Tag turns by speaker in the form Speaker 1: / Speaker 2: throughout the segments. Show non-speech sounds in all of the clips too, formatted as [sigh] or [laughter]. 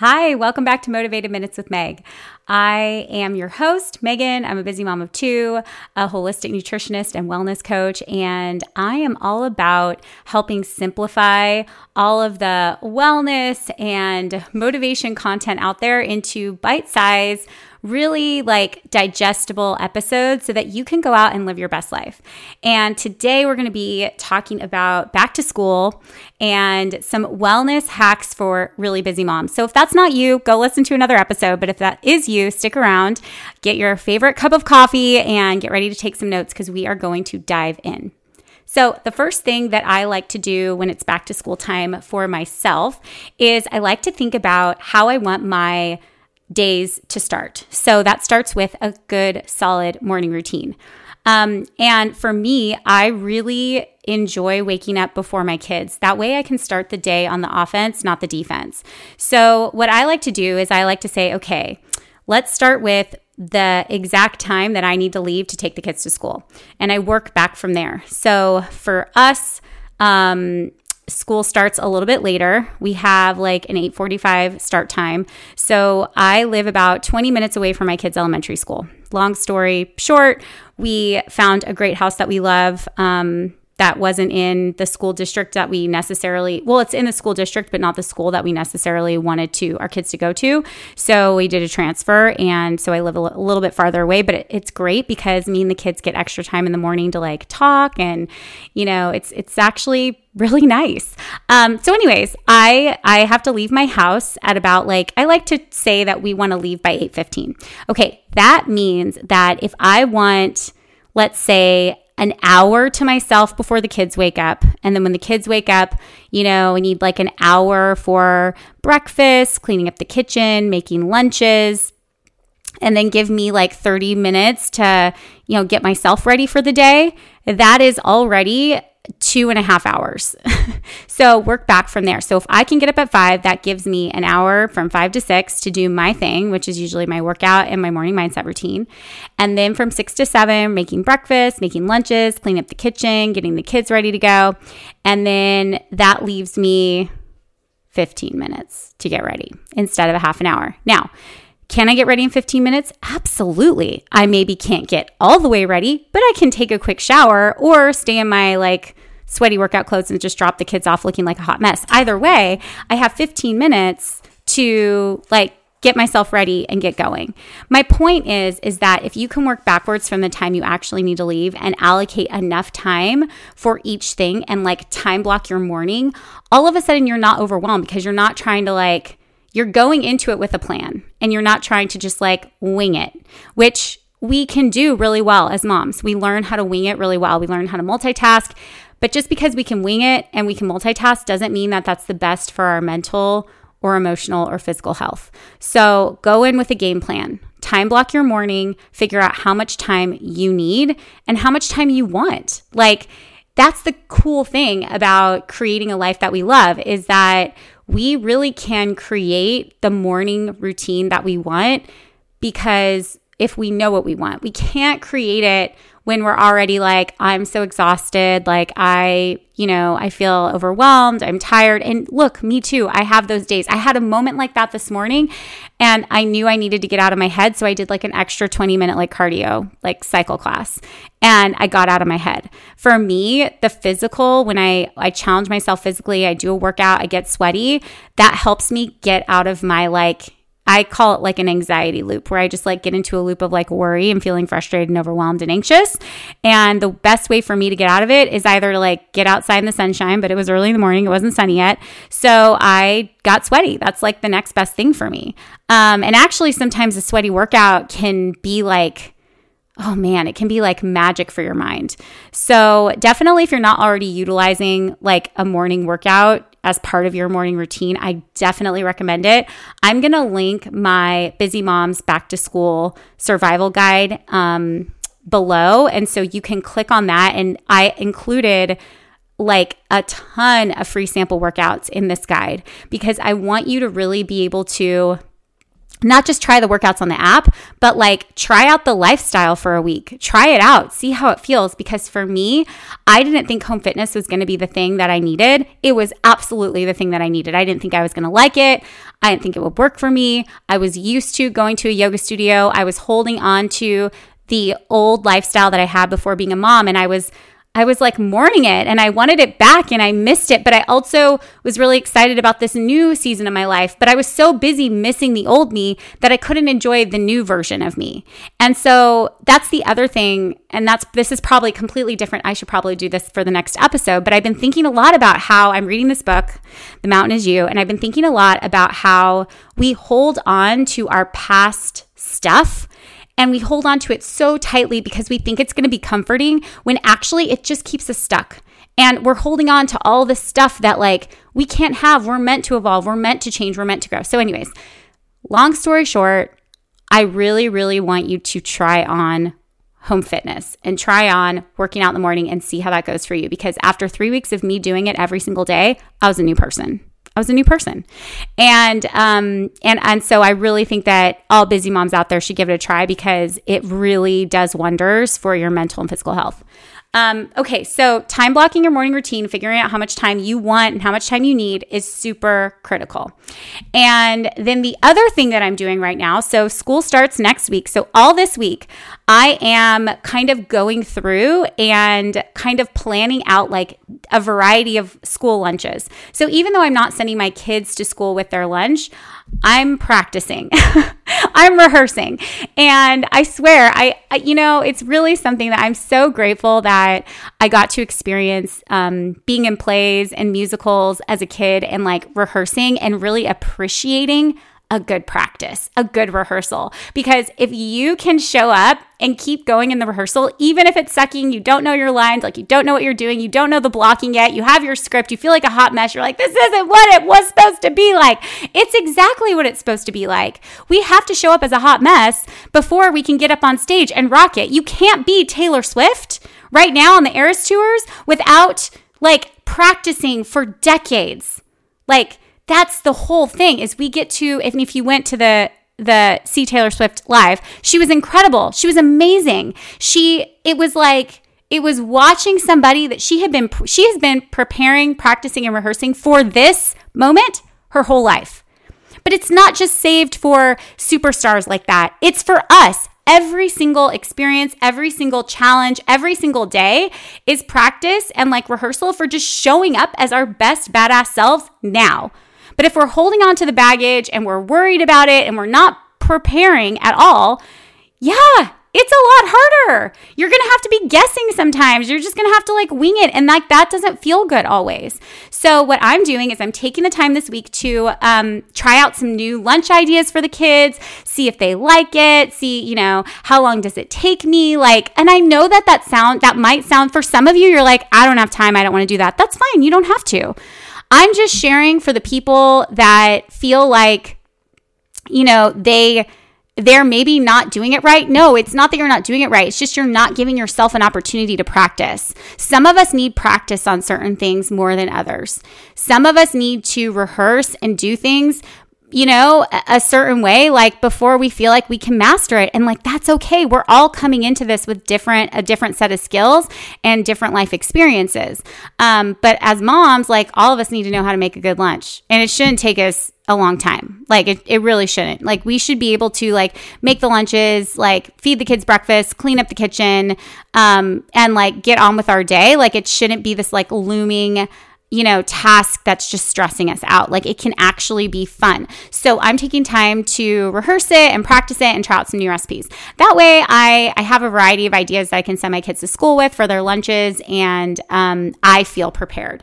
Speaker 1: Hi, welcome back to Motivated Minutes with Meg. I am your host, Megan. I'm a busy mom of two, a holistic nutritionist and wellness coach, and I am all about helping simplify all of the wellness and motivation content out there into bite size really like digestible episodes so that you can go out and live your best life. And today we're going to be talking about back to school and some wellness hacks for really busy moms. So if that's not you, go listen to another episode. But if that is you, stick around, get your favorite cup of coffee, and get ready to take some notes because we are going to dive in. So, the first thing that I like to do when it's back to school time for myself is I like to think about how I want my days to start. So that starts with a good, solid morning routine. Um, and for me, I really enjoy waking up before my kids. That way I can start the day on the offense, not the defense. So, what I like to do is I like to say, okay, let's start with the exact time that I need to leave to take the kids to school. And I work back from there. So, for us, um, school starts a little bit later. We have like an 8:45 start time. So I live about 20 minutes away from my kids' elementary school. Long story short, we found a great house that we love. Um, that wasn't in the school district that we necessarily well it's in the school district but not the school that we necessarily wanted to our kids to go to. So we did a transfer and so i live a, l- a little bit farther away but it, it's great because me and the kids get extra time in the morning to like talk and you know it's it's actually really nice. Um, so anyways i i have to leave my house at about like i like to say that we want to leave by 8.15 okay that means that if i want let's say an hour to myself before the kids wake up. And then when the kids wake up, you know, I need like an hour for breakfast, cleaning up the kitchen, making lunches, and then give me like 30 minutes to, you know, get myself ready for the day. That is already two and a half hours. [laughs] so work back from there. So if I can get up at five, that gives me an hour from five to six to do my thing, which is usually my workout and my morning mindset routine. And then from six to seven, making breakfast, making lunches, cleaning up the kitchen, getting the kids ready to go. And then that leaves me 15 minutes to get ready instead of a half an hour. Now, can I get ready in 15 minutes? Absolutely. I maybe can't get all the way ready, but I can take a quick shower or stay in my like sweaty workout clothes and just drop the kids off looking like a hot mess. Either way, I have 15 minutes to like get myself ready and get going. My point is is that if you can work backwards from the time you actually need to leave and allocate enough time for each thing and like time block your morning, all of a sudden you're not overwhelmed because you're not trying to like you're going into it with a plan and you're not trying to just like wing it, which we can do really well as moms. We learn how to wing it really well. We learn how to multitask. But just because we can wing it and we can multitask doesn't mean that that's the best for our mental or emotional or physical health. So go in with a game plan. Time block your morning, figure out how much time you need and how much time you want. Like, that's the cool thing about creating a life that we love is that we really can create the morning routine that we want because if we know what we want, we can't create it when we're already like, I'm so exhausted. Like, I, you know, I feel overwhelmed. I'm tired. And look, me too. I have those days. I had a moment like that this morning and I knew I needed to get out of my head. So I did like an extra 20 minute like cardio, like cycle class. And I got out of my head. For me, the physical, when I, I challenge myself physically, I do a workout, I get sweaty, that helps me get out of my like, I call it like an anxiety loop where I just like get into a loop of like worry and feeling frustrated and overwhelmed and anxious. And the best way for me to get out of it is either to like get outside in the sunshine, but it was early in the morning, it wasn't sunny yet. So I got sweaty. That's like the next best thing for me. Um, and actually, sometimes a sweaty workout can be like, oh man, it can be like magic for your mind. So, definitely, if you're not already utilizing like a morning workout, as part of your morning routine, I definitely recommend it. I'm going to link my Busy Moms Back to School Survival Guide um, below. And so you can click on that. And I included like a ton of free sample workouts in this guide because I want you to really be able to not just try the workouts on the app, but like try out the lifestyle for a week. Try it out, see how it feels. Because for me, I didn't think home fitness was going to be the thing that I needed. It was absolutely the thing that I needed. I didn't think I was going to like it. I didn't think it would work for me. I was used to going to a yoga studio. I was holding on to the old lifestyle that I had before being a mom. And I was I was like mourning it and I wanted it back and I missed it. But I also was really excited about this new season of my life. But I was so busy missing the old me that I couldn't enjoy the new version of me. And so that's the other thing. And that's this is probably completely different. I should probably do this for the next episode. But I've been thinking a lot about how I'm reading this book, The Mountain Is You. And I've been thinking a lot about how we hold on to our past stuff and we hold on to it so tightly because we think it's going to be comforting when actually it just keeps us stuck. And we're holding on to all this stuff that like we can't have. We're meant to evolve. We're meant to change. We're meant to grow. So, anyways, long story short, I really, really want you to try on home fitness and try on working out in the morning and see how that goes for you. Because after three weeks of me doing it every single day, I was a new person. I was a new person. And um and and so I really think that all busy moms out there should give it a try because it really does wonders for your mental and physical health. Um, okay, so time blocking your morning routine, figuring out how much time you want and how much time you need is super critical. And then the other thing that I'm doing right now, so school starts next week. So all this week, I am kind of going through and kind of planning out like a variety of school lunches. So even though I'm not sending my kids to school with their lunch, I'm practicing. [laughs] [laughs] I'm rehearsing. And I swear, I, I, you know, it's really something that I'm so grateful that I got to experience um, being in plays and musicals as a kid and like rehearsing and really appreciating a good practice, a good rehearsal. Because if you can show up and keep going in the rehearsal, even if it's sucking, you don't know your lines, like you don't know what you're doing, you don't know the blocking yet, you have your script, you feel like a hot mess, you're like, this isn't what it was supposed to be like. It's exactly what it's supposed to be like. We have to show up as a hot mess before we can get up on stage and rock it. You can't be Taylor Swift right now on the Eras tours without like practicing for decades. Like, that's the whole thing is we get to if, if you went to the the see Taylor Swift live, she was incredible. She was amazing. She it was like it was watching somebody that she had been she has been preparing, practicing and rehearsing for this moment her whole life. But it's not just saved for superstars like that. It's for us. Every single experience, every single challenge, every single day is practice and like rehearsal for just showing up as our best badass selves now. But if we're holding on to the baggage and we're worried about it and we're not preparing at all, yeah, it's a lot harder. You're going to have to be guessing sometimes. You're just going to have to like wing it. And like that doesn't feel good always. So, what I'm doing is I'm taking the time this week to um, try out some new lunch ideas for the kids, see if they like it, see, you know, how long does it take me? Like, and I know that that sound, that might sound for some of you, you're like, I don't have time. I don't want to do that. That's fine. You don't have to. I'm just sharing for the people that feel like, you know, they they're maybe not doing it right. No, it's not that you're not doing it right. It's just you're not giving yourself an opportunity to practice. Some of us need practice on certain things more than others. Some of us need to rehearse and do things you know, a certain way, like before we feel like we can master it. And like, that's okay. We're all coming into this with different, a different set of skills and different life experiences. Um, but as moms, like all of us need to know how to make a good lunch and it shouldn't take us a long time. Like it, it really shouldn't. Like we should be able to like make the lunches, like feed the kids breakfast, clean up the kitchen, um, and like get on with our day. Like it shouldn't be this like looming you know, task that's just stressing us out. Like it can actually be fun. So I'm taking time to rehearse it and practice it and try out some new recipes. That way, I, I have a variety of ideas that I can send my kids to school with for their lunches and um, I feel prepared.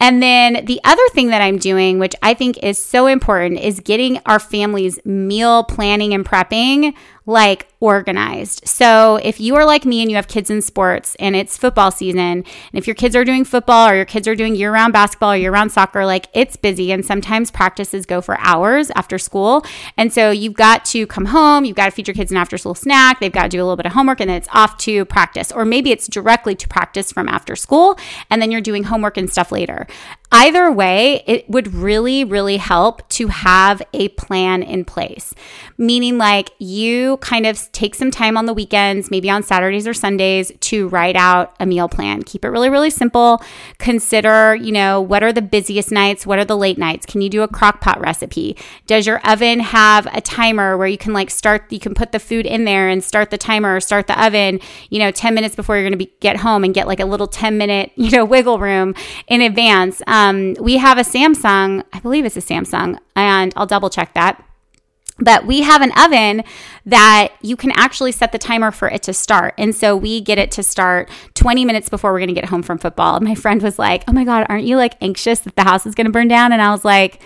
Speaker 1: And then the other thing that I'm doing, which I think is so important, is getting our family's meal planning and prepping like organized. So if you are like me and you have kids in sports and it's football season, and if your kids are doing football or your kids are doing year round basketball or year round soccer, like it's busy and sometimes practices go for hours after school. And so you've got to come home, you've got to feed your kids an after school snack, they've got to do a little bit of homework, and then it's off to practice. Or maybe it's directly to practice from after school, and then you're doing homework and stuff later. Either way, it would really, really help to have a plan in place. Meaning, like, you kind of take some time on the weekends, maybe on Saturdays or Sundays, to write out a meal plan. Keep it really, really simple. Consider, you know, what are the busiest nights? What are the late nights? Can you do a crock pot recipe? Does your oven have a timer where you can, like, start, you can put the food in there and start the timer or start the oven, you know, 10 minutes before you're going to be, get home and get like a little 10 minute, [laughs] you know, wiggle room in advance? Um, we have a Samsung, I believe it's a Samsung, and I'll double check that. But we have an oven that you can actually set the timer for it to start. And so we get it to start 20 minutes before we're going to get home from football. And My friend was like, Oh my God, aren't you like anxious that the house is going to burn down? And I was like,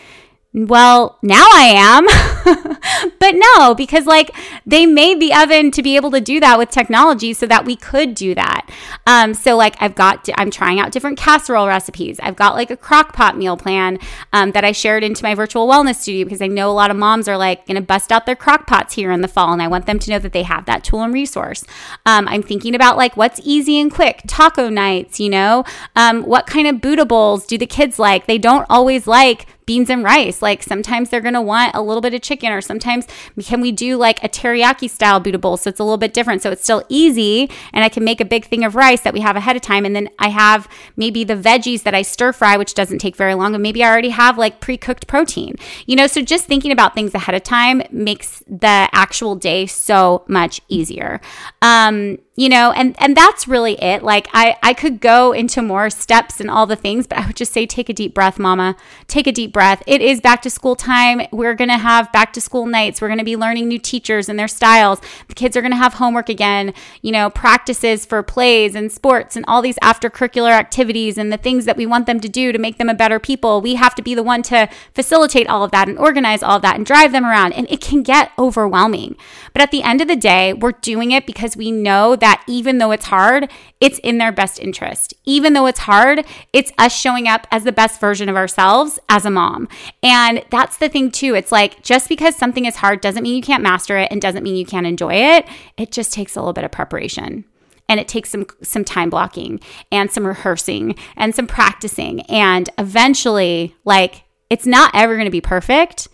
Speaker 1: well, now I am. [laughs] [laughs] but no, because like they made the oven to be able to do that with technology so that we could do that. Um, so like I've got, I'm trying out different casserole recipes. I've got like a crock pot meal plan um, that I shared into my virtual wellness studio because I know a lot of moms are like going to bust out their crock pots here in the fall. And I want them to know that they have that tool and resource. Um, I'm thinking about like what's easy and quick taco nights, you know, um, what kind of Buddha bowls do the kids like? They don't always like beans and rice. Like sometimes they're going to want a little bit of chicken, or sometimes can we do like a teriyaki style Buddha bowl? So it's a little bit different. So it's still easy, and I can make a big thing of rice that we have ahead of time. And then I have maybe the veggies that I stir fry, which doesn't take very long. And maybe I already have like pre cooked protein, you know? So just thinking about things ahead of time makes the actual day so much easier. Um, you know and and that's really it. Like i i could go into more steps and all the things but i would just say take a deep breath mama. Take a deep breath. It is back to school time. We're going to have back to school nights. We're going to be learning new teachers and their styles. The kids are going to have homework again you know practices for plays and sports and all these after curricular activities and the things that we want them to do to make them a better people. We have to be the one to facilitate all of that and organize all of that and drive them around. And it can get overwhelming. But at the end of the day we're doing it because we know that even though it's hard, it's in their best interest. Even though it's hard, it's us showing up as the best version of ourselves as a mom. And that's the thing, too. It's like just because something is hard doesn't mean you can't master it and doesn't mean you can't enjoy it. It just takes a little bit of preparation and it takes some some time blocking and some rehearsing and some practicing and eventually like it's not ever going to be perfect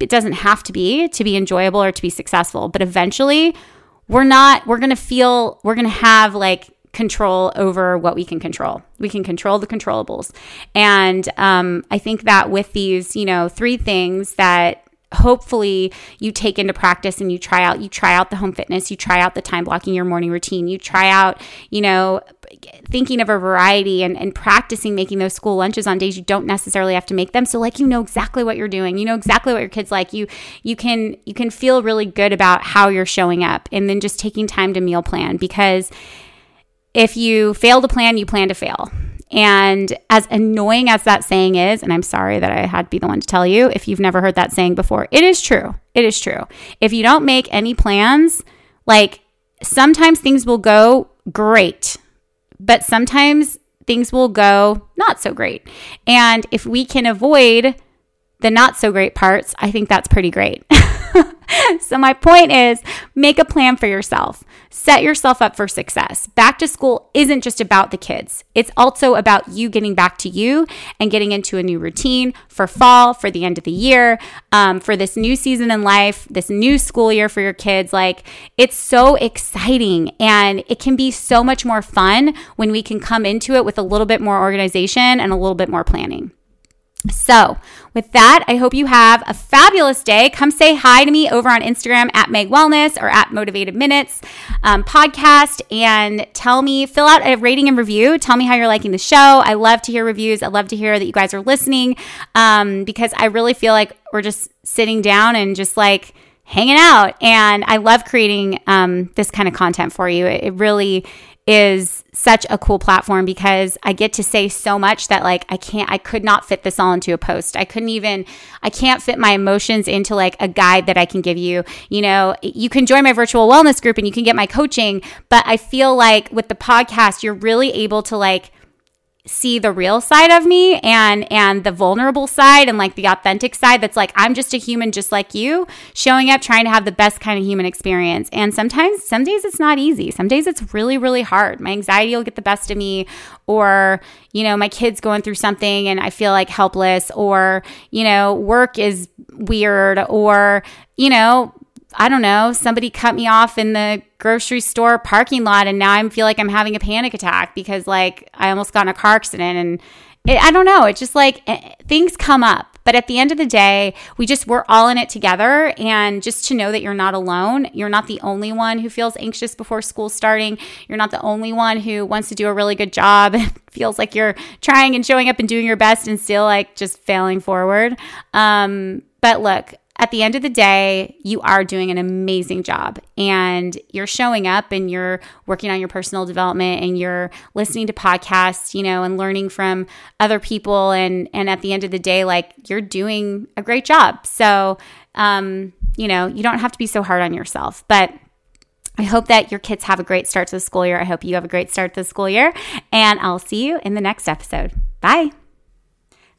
Speaker 1: it doesn't have to be to be enjoyable or to be successful but eventually we're not, we're going to feel, we're going to have like control over what we can control. We can control the controllables. And um, I think that with these, you know, three things that hopefully you take into practice and you try out you try out the home fitness you try out the time blocking your morning routine you try out you know thinking of a variety and, and practicing making those school lunches on days you don't necessarily have to make them so like you know exactly what you're doing you know exactly what your kids like you you can you can feel really good about how you're showing up and then just taking time to meal plan because if you fail to plan you plan to fail and as annoying as that saying is, and I'm sorry that I had to be the one to tell you if you've never heard that saying before, it is true. It is true. If you don't make any plans, like sometimes things will go great, but sometimes things will go not so great. And if we can avoid the not so great parts, I think that's pretty great. [laughs] [laughs] so, my point is make a plan for yourself. Set yourself up for success. Back to school isn't just about the kids, it's also about you getting back to you and getting into a new routine for fall, for the end of the year, um, for this new season in life, this new school year for your kids. Like, it's so exciting and it can be so much more fun when we can come into it with a little bit more organization and a little bit more planning. So, with that, I hope you have a fabulous day. Come say hi to me over on Instagram at Meg Wellness or at Motivated Minutes um, podcast and tell me, fill out a rating and review. Tell me how you're liking the show. I love to hear reviews. I love to hear that you guys are listening um, because I really feel like we're just sitting down and just like, hanging out. And I love creating um, this kind of content for you. It, it really is such a cool platform because I get to say so much that like I can't I could not fit this all into a post. I couldn't even I can't fit my emotions into like a guide that I can give you. You know, you can join my virtual wellness group and you can get my coaching, but I feel like with the podcast you're really able to like see the real side of me and and the vulnerable side and like the authentic side that's like I'm just a human just like you showing up trying to have the best kind of human experience. And sometimes some days it's not easy. Some days it's really really hard. My anxiety will get the best of me or you know my kids going through something and I feel like helpless or you know work is weird or you know I don't know, somebody cut me off in the grocery store parking lot and now I feel like I'm having a panic attack because like I almost got in a car accident and it, I don't know, it's just like eh, things come up. But at the end of the day, we just we're all in it together and just to know that you're not alone. You're not the only one who feels anxious before school starting. You're not the only one who wants to do a really good job [laughs] feels like you're trying and showing up and doing your best and still like just failing forward. Um, but look, at the end of the day, you are doing an amazing job and you're showing up and you're working on your personal development and you're listening to podcasts, you know, and learning from other people. And, and at the end of the day, like you're doing a great job. So, um, you know, you don't have to be so hard on yourself, but I hope that your kids have a great start to the school year. I hope you have a great start to the school year. And I'll see you in the next episode. Bye.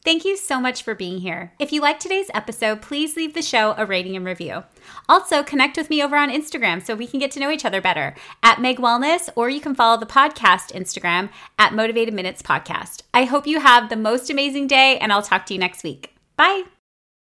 Speaker 1: Thank you so much for being here. If you liked today's episode, please leave the show a rating and review. Also, connect with me over on Instagram so we can get to know each other better at Meg Wellness, or you can follow the podcast Instagram at Motivated Minutes Podcast. I hope you have the most amazing day, and I'll talk to you next week. Bye.